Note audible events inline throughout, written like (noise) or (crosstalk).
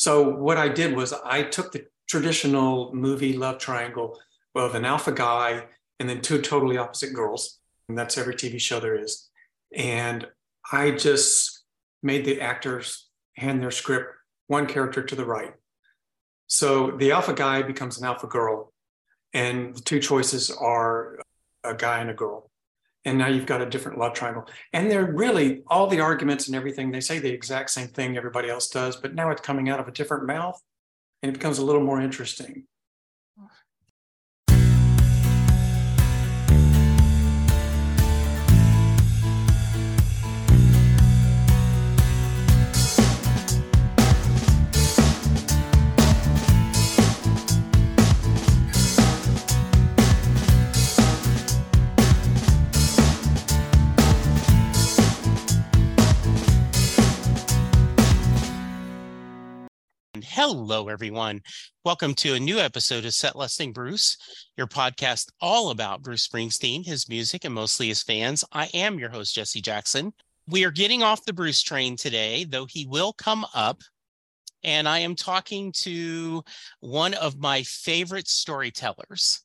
So what I did was I took the traditional movie love triangle of an alpha guy and then two totally opposite girls. And that's every TV show there is. And I just made the actors hand their script one character to the right. So the alpha guy becomes an alpha girl, and the two choices are a guy and a girl and now you've got a different love triangle. And they're really all the arguments and everything they say the exact same thing everybody else does but now it's coming out of a different mouth and it becomes a little more interesting Hello, everyone. Welcome to a new episode of Set Lusting Bruce, your podcast all about Bruce Springsteen, his music, and mostly his fans. I am your host, Jesse Jackson. We are getting off the Bruce train today, though he will come up. And I am talking to one of my favorite storytellers.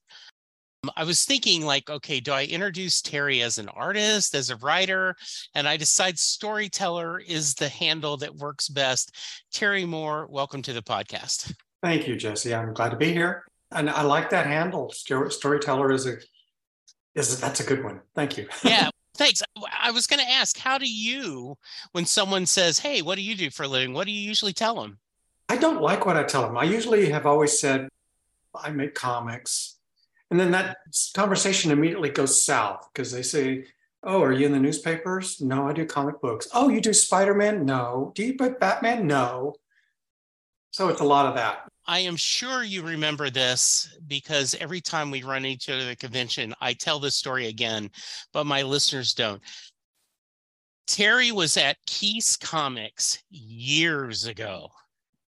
I was thinking, like, okay, do I introduce Terry as an artist, as a writer? And I decide storyteller is the handle that works best. Terry Moore, welcome to the podcast. Thank you, Jesse. I'm glad to be here. And I like that handle. Storyteller is a is that's a good one. Thank you. (laughs) yeah. Thanks. I was going to ask, how do you, when someone says, "Hey, what do you do for a living?" What do you usually tell them? I don't like what I tell them. I usually have always said, "I make comics." And then that conversation immediately goes south because they say, Oh, are you in the newspapers? No, I do comic books. Oh, you do Spider Man? No. Do you put Batman? No. So it's a lot of that. I am sure you remember this because every time we run each other at the convention, I tell this story again, but my listeners don't. Terry was at Keith's Comics years ago,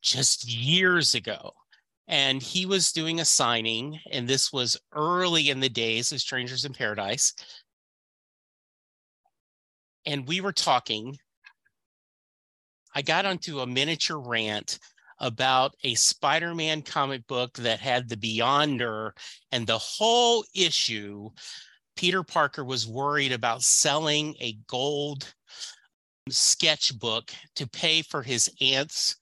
just years ago and he was doing a signing and this was early in the days of strangers in paradise. And we were talking. I got onto a miniature rant about a spider-man comic book that had the beyonder and the whole issue. Peter parker was worried about selling a gold sketchbook to pay for his aunt's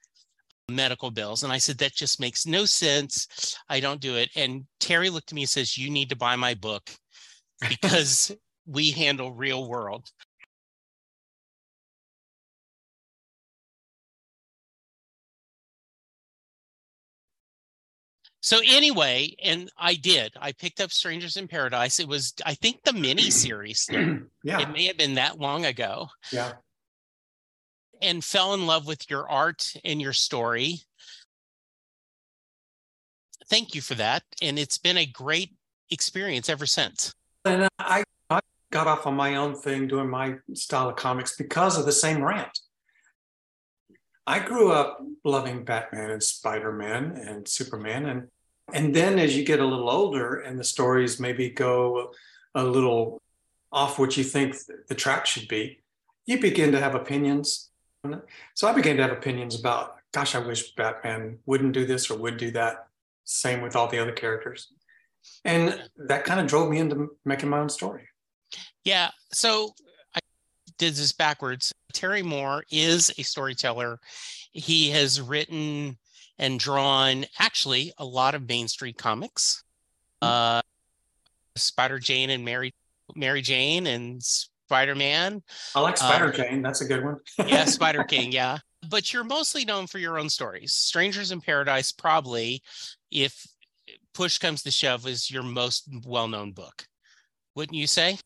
medical bills. And I said, that just makes no sense. I don't do it. And Terry looked at me and says, you need to buy my book because (laughs) we handle real world. So anyway, and I did. I picked up Strangers in Paradise. It was, I think, the mini series. (clears throat) yeah. It may have been that long ago. Yeah and fell in love with your art and your story. Thank you for that. And it's been a great experience ever since. And uh, I, I got off on my own thing doing my style of comics because of the same rant. I grew up loving Batman and Spider-Man and Superman and and then as you get a little older and the stories maybe go a little off what you think the track should be, you begin to have opinions so I began to have opinions about, gosh, I wish Batman wouldn't do this or would do that. Same with all the other characters. And that kind of drove me into making my own story. Yeah. So I, did this backwards. Terry Moore is a storyteller. He has written and drawn actually a lot of Main Street comics. Uh, Spider Jane and Mary Mary Jane and Spider Man. I like Spider um, Jane. That's a good one. (laughs) yeah, Spider King. Yeah, but you're mostly known for your own stories. Strangers in Paradise, probably, if push comes to shove, is your most well known book. Wouldn't you say?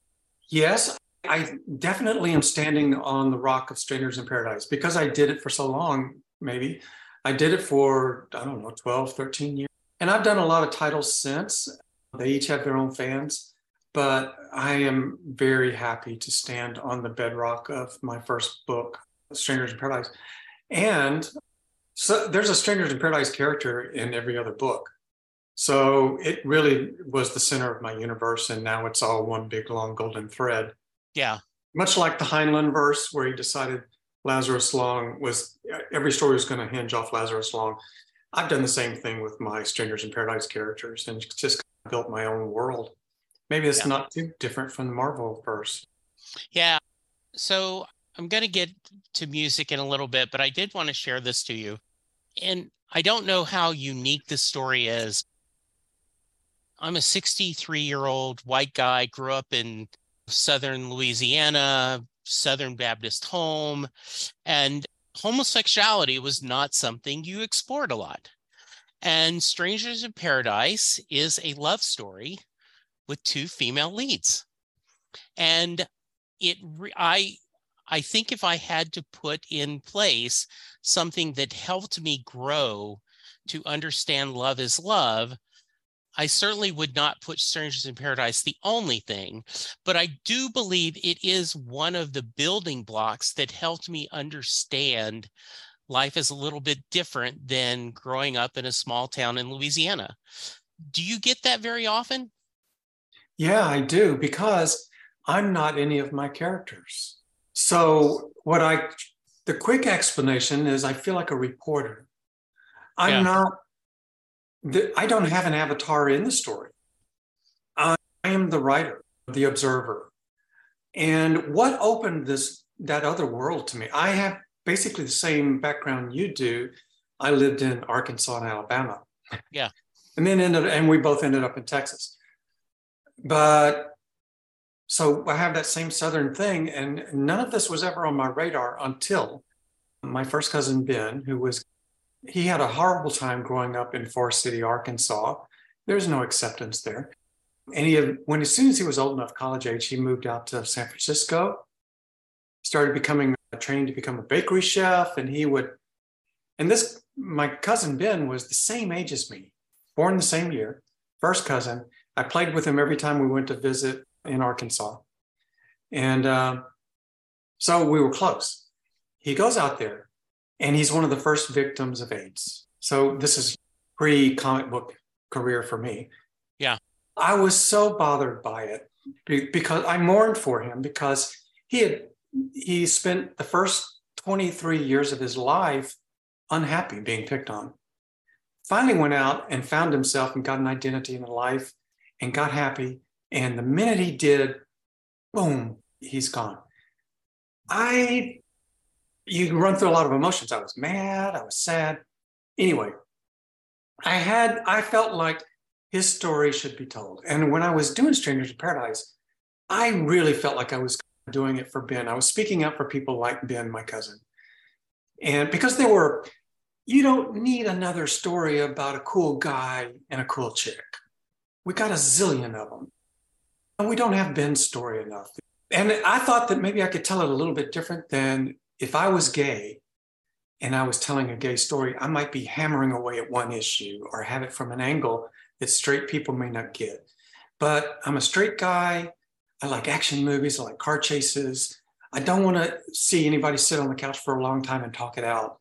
Yes, I definitely am standing on the rock of Strangers in Paradise because I did it for so long, maybe. I did it for, I don't know, 12, 13 years. And I've done a lot of titles since. They each have their own fans, but I am very happy to stand on the bedrock of my first book, Strangers in Paradise. And so there's a Strangers in Paradise character in every other book. So it really was the center of my universe. And now it's all one big long golden thread. Yeah. Much like the Heinlein verse, where he decided Lazarus Long was every story was going to hinge off Lazarus Long. I've done the same thing with my Strangers in Paradise characters and just built my own world. Maybe it's yeah. not too different from the Marvel verse. Yeah. So I'm going to get to music in a little bit, but I did want to share this to you. And I don't know how unique this story is. I'm a 63 year old white guy, grew up in Southern Louisiana, Southern Baptist home, and homosexuality was not something you explored a lot. And Strangers in Paradise is a love story with two female leads. And it, I, I think if I had to put in place something that helped me grow to understand love is love, I certainly would not put Strangers in Paradise the only thing, but I do believe it is one of the building blocks that helped me understand life is a little bit different than growing up in a small town in Louisiana. Do you get that very often? Yeah, I do, because I'm not any of my characters. So, what I, the quick explanation is I feel like a reporter. I'm yeah. not the, I don't have an avatar in the story. I am the writer, the observer. And what opened this that other world to me? I have basically the same background you do. I lived in Arkansas and Alabama. Yeah. And then ended and we both ended up in Texas. But so I have that same southern thing and none of this was ever on my radar until my first cousin Ben, who was he had a horrible time growing up in Forrest City, Arkansas. There's no acceptance there. And he had, when as soon as he was old enough, college age, he moved out to San Francisco, started becoming uh, training to become a bakery chef. And he would, and this, my cousin Ben was the same age as me, born the same year, first cousin. I played with him every time we went to visit in Arkansas. And uh, so we were close. He goes out there and he's one of the first victims of AIDS. So this is pre comic book career for me. Yeah. I was so bothered by it because I mourned for him because he had he spent the first 23 years of his life unhappy being picked on. Finally went out and found himself and got an identity in a life and got happy. And the minute he did, boom, he's gone. I you run through a lot of emotions. I was mad, I was sad. Anyway, I had, I felt like his story should be told. And when I was doing Strangers in Paradise, I really felt like I was doing it for Ben. I was speaking up for people like Ben, my cousin. And because there were, you don't need another story about a cool guy and a cool chick. We got a zillion of them. And we don't have Ben's story enough. And I thought that maybe I could tell it a little bit different than if I was gay and I was telling a gay story, I might be hammering away at one issue or have it from an angle that straight people may not get. But I'm a straight guy. I like action movies. I like car chases. I don't want to see anybody sit on the couch for a long time and talk it out.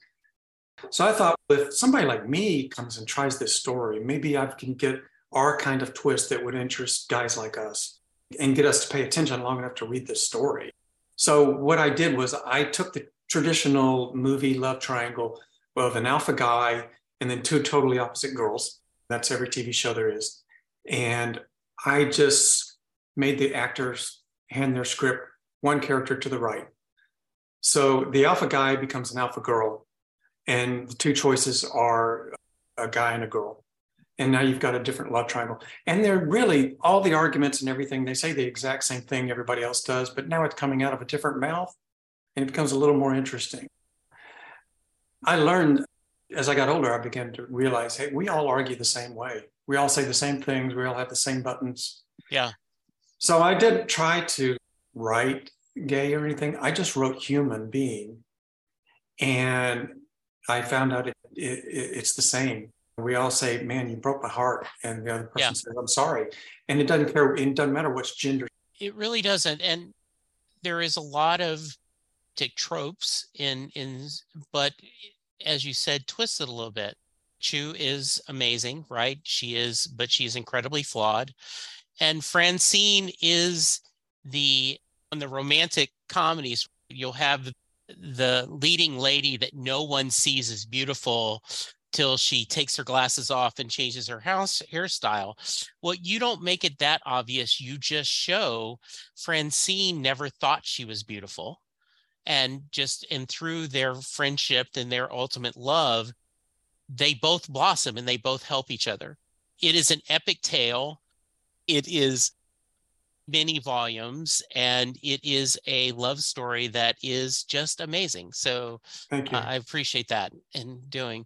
So I thought if somebody like me comes and tries this story, maybe I can get our kind of twist that would interest guys like us and get us to pay attention long enough to read this story. So what I did was I took the traditional movie love triangle of an alpha guy and then two totally opposite girls. That's every TV show there is. And I just made the actors hand their script one character to the right, So the alpha guy becomes an alpha girl, and the two choices are a guy and a girl. And now you've got a different love triangle. And they're really all the arguments and everything, they say the exact same thing everybody else does, but now it's coming out of a different mouth and it becomes a little more interesting. I learned as I got older, I began to realize, hey, we all argue the same way. We all say the same things. We all have the same buttons. Yeah. So I didn't try to write gay or anything. I just wrote human being. And I found out it, it, it's the same. We all say, man, you broke my heart. And the other person yeah. says, I'm sorry. And it doesn't care. It doesn't matter what's gender. It really doesn't. And there is a lot of tropes in, in, but as you said, twisted a little bit. Chu is amazing, right? She is, but she's incredibly flawed. And Francine is the on the romantic comedies, you'll have the leading lady that no one sees as beautiful till she takes her glasses off and changes her house hairstyle. Well, you don't make it that obvious. You just show Francine never thought she was beautiful. And just and through their friendship and their ultimate love they both blossom and they both help each other. It is an epic tale. It is many volumes and it is a love story that is just amazing. So uh, i appreciate that and doing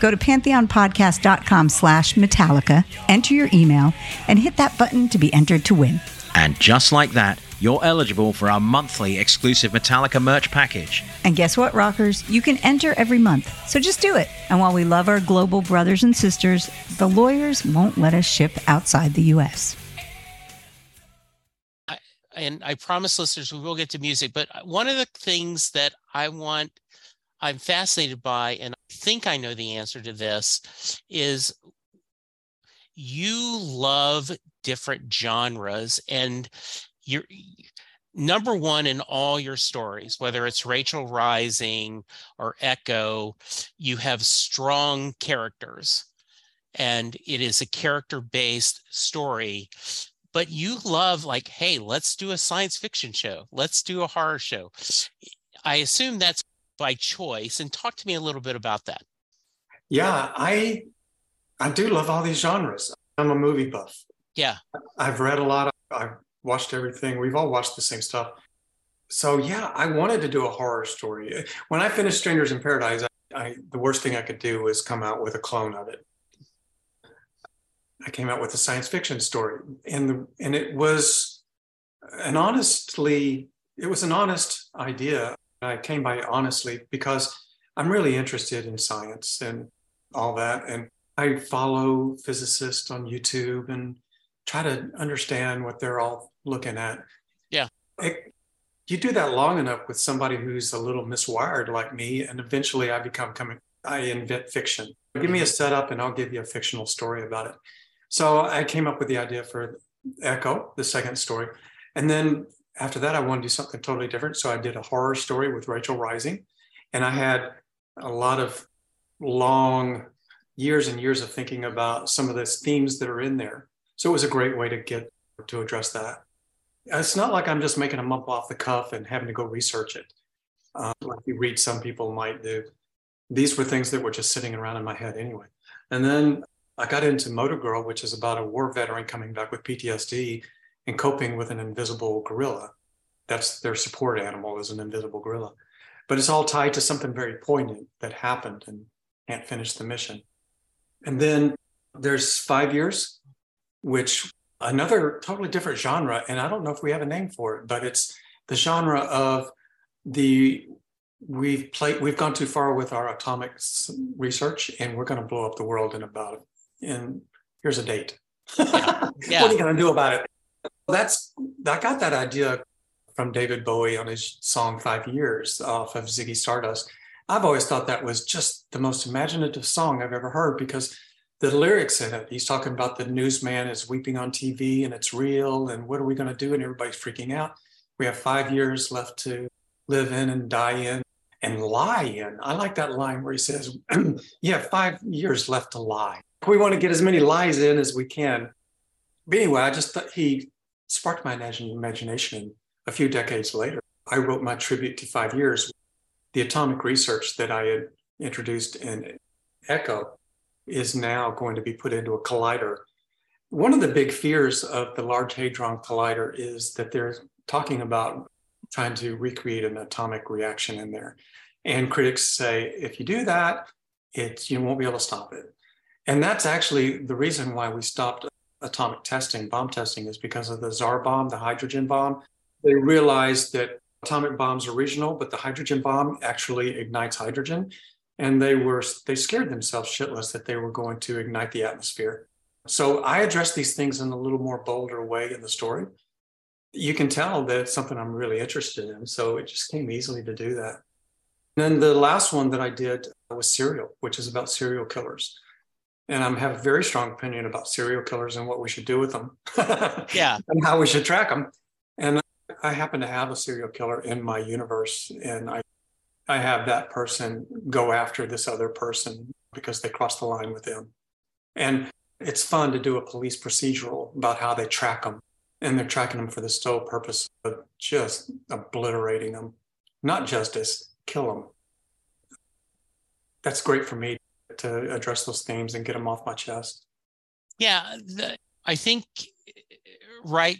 Go to pantheonpodcast.com slash Metallica, enter your email, and hit that button to be entered to win. And just like that, you're eligible for our monthly exclusive Metallica merch package. And guess what, rockers? You can enter every month. So just do it. And while we love our global brothers and sisters, the lawyers won't let us ship outside the U.S. and I promise listeners we will get to music, but one of the things that I want I'm fascinated by, and I think I know the answer to this, is you love different genres and you're number one in all your stories, whether it's Rachel Rising or Echo, you have strong characters and it is a character based story. But you love, like, hey, let's do a science fiction show, let's do a horror show. I assume that's by choice and talk to me a little bit about that. Yeah i i do love all these genres. I'm a movie buff. Yeah. I've read a lot i've watched everything. We've all watched the same stuff. So yeah i wanted to do a horror story. When i finished strangers in paradise I, I the worst thing i could do was come out with a clone of it. I came out with a science fiction story, and the and it was an honestly it was an honest idea. I came by honestly because I'm really interested in science and all that, and I follow physicists on YouTube and try to understand what they're all looking at. Yeah. It, you do that long enough with somebody who's a little miswired like me, and eventually I become coming. I invent fiction. Give me a mm-hmm. setup, and I'll give you a fictional story about it. So I came up with the idea for Echo, the second story, and then after that, I wanted to do something totally different. So I did a horror story with Rachel Rising, and I had a lot of long years and years of thinking about some of the themes that are in there. So it was a great way to get to address that. It's not like I'm just making them up off the cuff and having to go research it, uh, like you read some people might do. These were things that were just sitting around in my head anyway. And then I got into Motor Girl, which is about a war veteran coming back with PTSD and coping with an invisible gorilla. That's their support animal is an invisible gorilla. But it's all tied to something very poignant that happened and can't finish the mission. And then there's five years, which another totally different genre. And I don't know if we have a name for it, but it's the genre of the we've played we've gone too far with our atomic research and we're going to blow up the world in about and here's a date yeah. (laughs) Yeah. what are you going to do about it that's i got that idea from david bowie on his song five years off of ziggy stardust i've always thought that was just the most imaginative song i've ever heard because the lyrics in it. He's talking about the newsman is weeping on TV and it's real. And what are we going to do? And everybody's freaking out. We have five years left to live in and die in and lie in. I like that line where he says, (clears throat) You have five years left to lie. We want to get as many lies in as we can. But anyway, I just thought he sparked my imagination. A few decades later, I wrote my tribute to five years. The atomic research that I had introduced in Echo is now going to be put into a collider. One of the big fears of the Large Hadron Collider is that they're talking about trying to recreate an atomic reaction in there. And critics say, if you do that, it, you won't be able to stop it. And that's actually the reason why we stopped atomic testing, bomb testing, is because of the Tsar bomb, the hydrogen bomb. They realized that atomic bombs are regional, but the hydrogen bomb actually ignites hydrogen. And they were they scared themselves shitless that they were going to ignite the atmosphere. So i address these things in a little more bolder way in the story. You can tell that it's something i'm really interested in so it just came easily to do that. And then the last one that i did was serial which is about serial killers and i have a very strong opinion about serial killers and what we should do with them yeah (laughs) and how we should track them and i happen to have a serial killer in my universe and i I have that person go after this other person because they crossed the line with them. And it's fun to do a police procedural about how they track them. And they're tracking them for the sole purpose of just obliterating them, not justice, kill them. That's great for me to address those themes and get them off my chest. Yeah, the, I think, right,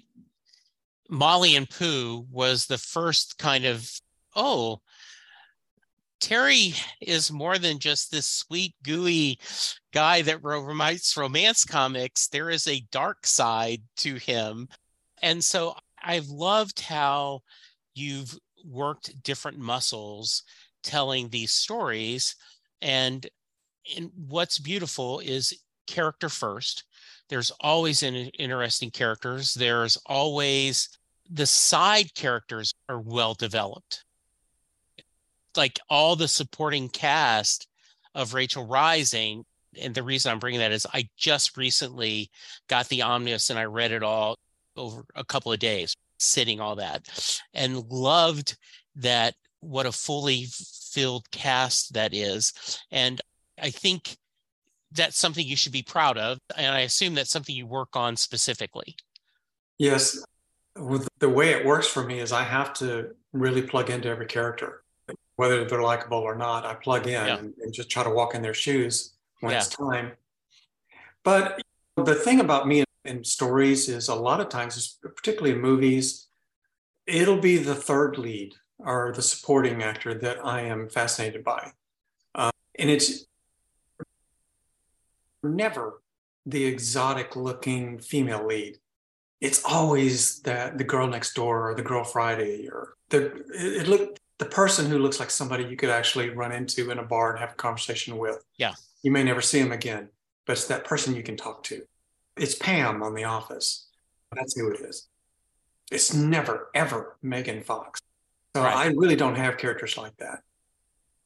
Molly and Poo was the first kind of, oh, Terry is more than just this sweet, gooey guy that writes romance comics. There is a dark side to him. And so I've loved how you've worked different muscles telling these stories. And, and what's beautiful is character first. There's always interesting characters. There's always the side characters are well developed like all the supporting cast of Rachel Rising. And the reason I'm bringing that is I just recently got the omnibus and I read it all over a couple of days, sitting all that, and loved that what a fully filled cast that is. And I think that's something you should be proud of. And I assume that's something you work on specifically. Yes. The way it works for me is I have to really plug into every character whether they're likable or not. I plug in yeah. and, and, just try to walk in their shoes when yeah. it's time. But the thing about me in stories is a lot of times, particularly in movies, it'll be the third lead or the supporting actor that I am fascinated by. Uh, and it's never the exotic looking female lead. It's always that the girl next door or the girl Friday or the it, it look the person who looks like somebody you could actually run into in a bar and have a conversation with. Yeah. You may never see him again, but it's that person you can talk to. It's Pam on The Office. That's who it is. It's never, ever Megan Fox. So Right. I really don't have characters like that.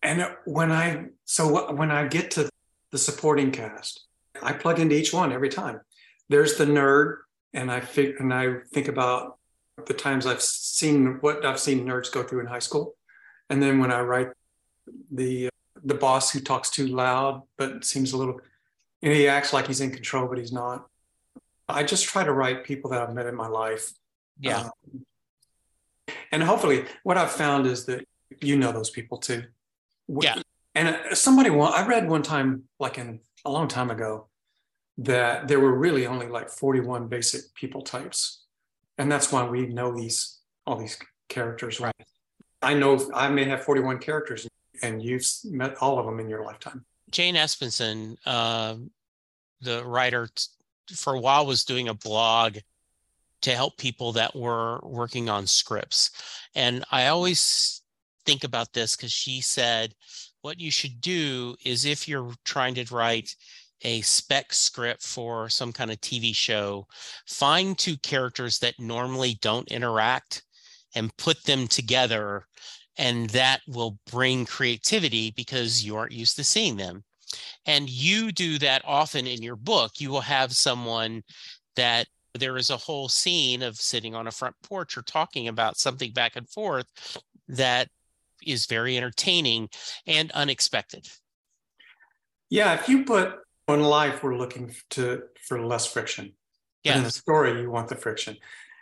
And when I, so when I get to the supporting cast, I plug into each one every time. There's the nerd, and I fig- and I think about the times I've seen what I've seen nerds go through in high school, and then when I write the the boss who talks too loud but seems a little, know, he acts like he's in control but he's not. I just try to write people that I've met in my life. Yeah. Um, and hopefully, what I've found is that you know those people too. Yeah. And uh, somebody, I read one time, like in a long time ago, that there were really only like 41 basic people types, and that's why we know these all these characters. Right. I know I may have 41 characters, and you've met all of them in your lifetime. Jane Espenson, um, the writer, for a while was doing a blog to help people that were working on scripts. And I always think about this because she said, what you should do is if you're trying to write a spec script for some kind of TV show, find two characters that normally don't interact and put them together and that will bring creativity because you aren't used to seeing them. And you do that often in your book. You will have someone that there is a whole scene of sitting on a front porch or talking about something back and forth that is very entertaining and unexpected. Yeah, if you put in life, we're looking to for less friction. In the story, you want the friction.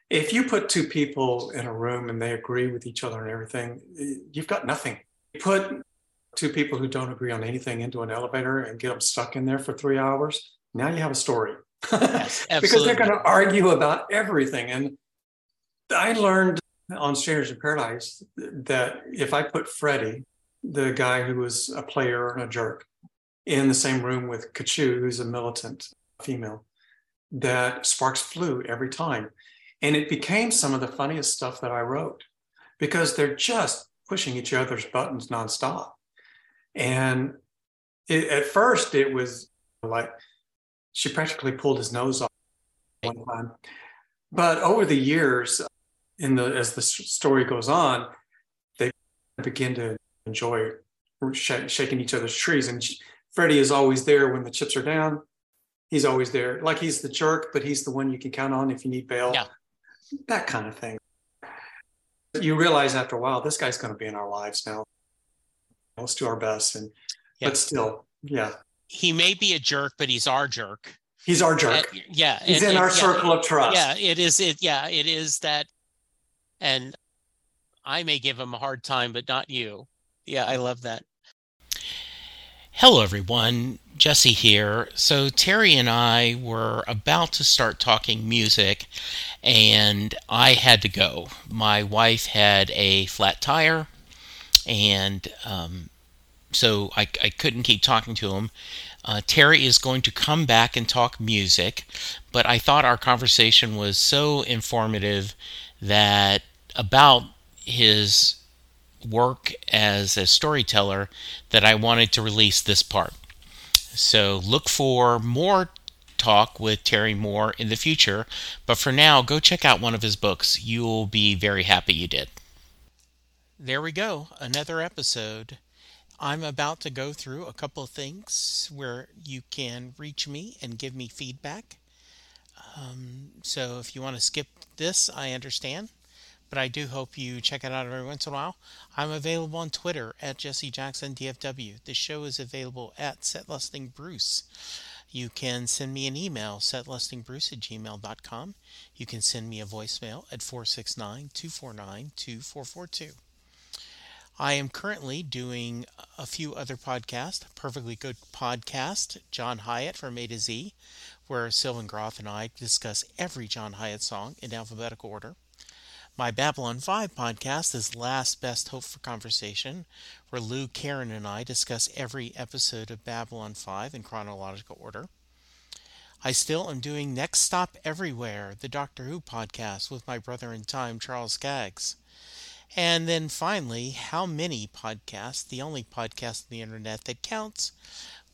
If you put two people in a room and they agree with each other and everything, you've got nothing. You put two people who don't agree on anything into an elevator and get them stuck in there for three hours. Now you have a story. (laughs) Yes, because they're going to argue about everything. And I learned on Strangers in Paradise that if I put Freddie, the guy who was a player and a jerk, in the same room with Katchoo, who's a militant female, that sparks flew every time. And it became some of the funniest stuff that I wrote because they're just pushing each other's buttons nonstop. And it, at first, it was like she practically pulled his nose off one time. But over the years, in the as the story goes on, they begin to enjoy sh- shaking each other's trees. And sh- Freddie is always there when the chips are down. He's always there, like he's the jerk, but he's the one you can count on if you need bail. Yeah. That kind of thing. You realize after a while, this guy's going to be in our lives now. Let's do our best, and Yeah. but still, yeah, He may be a jerk, but he's our jerk. he's our Uh, jerk. yeah. He's and- in and- our yeah, circle of trust. Yeah, it is. It yeah, it is that. And I may give him a hard time, but not you. Yeah, I love that. Hello, everyone. Jesse here. So, Terry and I were about to start talking music, and I had to go. My wife had a flat tire, and um, so I, I couldn't keep talking to him. Uh, Terry is going to come back and talk music, but I thought our conversation was so informative that about his work as a storyteller that I wanted to release this part. So look for more talk with Terry Moore in the future, but for now, go check out one of his books. You'll be very happy you did. There we go, another episode. I'm about to go through a couple of things where you can reach me and give me feedback. Um, so if you want to skip this, I understand. But I do hope you check it out every once in a while. I'm available on Twitter at Jesse Jackson DFW. The show is available at SetLustingBruce. You can send me an email, setlustingbruce at gmail.com. You can send me a voicemail at 469 249 2442. I am currently doing a few other podcasts. Perfectly Good Podcast, John Hiatt from A to Z, where Sylvan Groth and I discuss every John Hiatt song in alphabetical order. My Babylon 5 podcast is Last Best Hope for Conversation, where Lou, Karen, and I discuss every episode of Babylon 5 in chronological order. I still am doing Next Stop Everywhere, the Doctor Who podcast with my brother in time, Charles Skaggs. And then finally, How Many Podcasts, the only podcast on the internet that counts,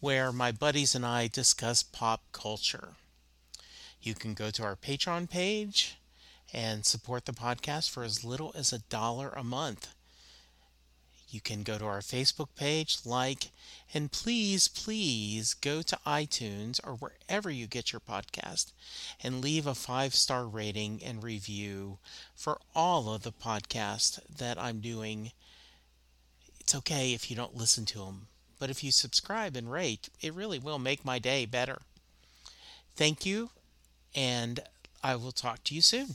where my buddies and I discuss pop culture. You can go to our Patreon page and support the podcast for as little as a dollar a month. You can go to our Facebook page, like, and please, please go to iTunes or wherever you get your podcast and leave a five star rating and review for all of the podcasts that I'm doing. It's okay if you don't listen to them, but if you subscribe and rate, it really will make my day better. Thank you, and I will talk to you soon.